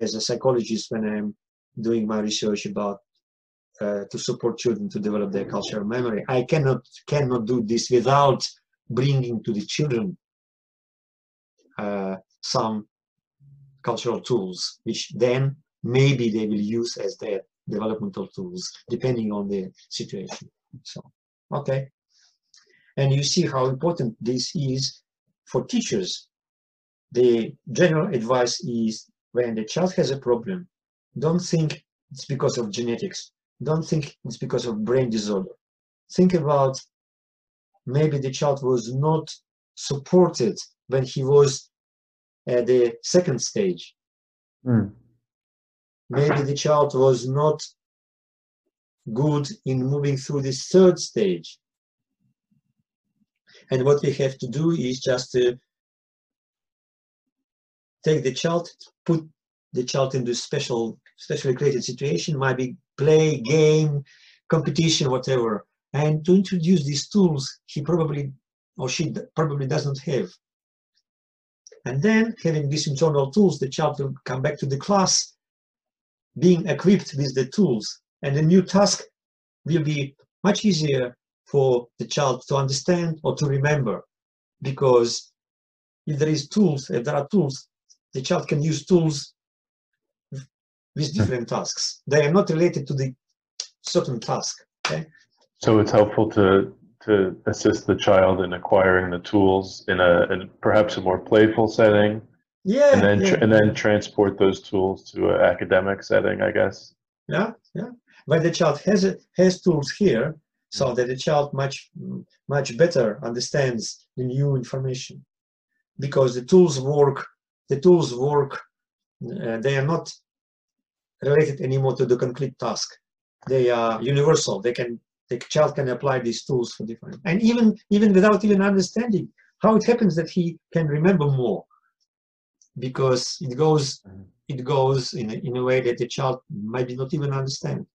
as a psychologist when I'm doing my research about uh, to support children to develop their cultural memory. I cannot cannot do this without bringing to the children uh, some cultural tools, which then maybe they will use as their developmental tools, depending on the situation. So, okay. And you see how important this is for teachers. The general advice is when the child has a problem, don't think it's because of genetics. Don't think it's because of brain disorder. Think about maybe the child was not supported when he was at the second stage. Mm. Maybe the child was not good in moving through this third stage. And what we have to do is just to take the child, put the child into special, specially created situation, might be play, game, competition, whatever, and to introduce these tools he probably or she probably doesn't have. And then having these internal tools, the child will come back to the class being equipped with the tools. And the new task will be much easier for the child to understand or to remember. Because if there is tools, if there are tools, the child can use tools with hmm. different tasks. They are not related to the certain task. Okay? So it's helpful to to assist the child in acquiring the tools in a in perhaps a more playful setting, Yeah, and then yeah, and then transport those tools to an academic setting, I guess. yeah, yeah. But the child has a, has tools here, so hmm. that the child much much better understands the new information, because the tools work. The tools work. Uh, they are not related anymore to the concrete task. They are universal. They can the child can apply these tools for different and even even without even understanding how it happens that he can remember more because it goes Mhm. it goes in a, in a way that the child maybe not even understand